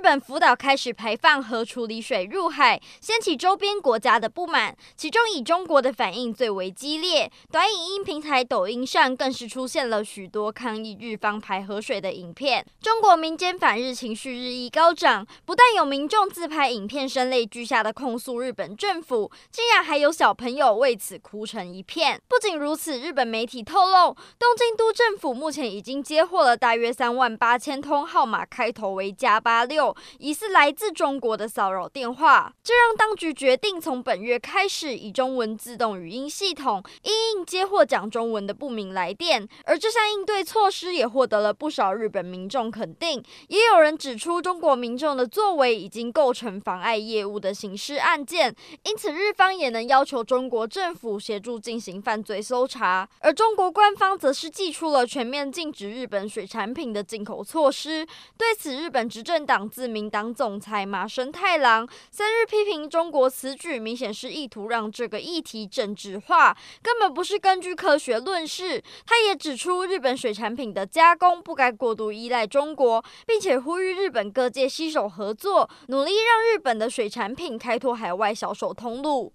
日本福岛开始排放核处理水入海，掀起周边国家的不满，其中以中国的反应最为激烈。短影音平台抖音上更是出现了许多抗议日方排核水的影片。中国民间反日情绪日益高涨，不但有民众自拍影片声泪俱下的控诉日本政府，竟然还有小朋友为此哭成一片。不仅如此，日本媒体透露，东京都政府目前已经接获了大约三万八千通号码开头为加八六。疑似来自中国的骚扰电话，这让当局决定从本月开始，以中文自动语音系统因应接获讲中文的不明来电。而这项应对措施也获得了不少日本民众肯定。也有人指出，中国民众的作为已经构成妨碍业务的刑事案件，因此日方也能要求中国政府协助进行犯罪搜查。而中国官方则是祭出了全面禁止日本水产品的进口措施。对此，日本执政党。自民党总裁麻生太郎三日批评中国此举明显是意图让这个议题政治化，根本不是根据科学论事。他也指出，日本水产品的加工不该过度依赖中国，并且呼吁日本各界携手合作，努力让日本的水产品开拓海外销售通路。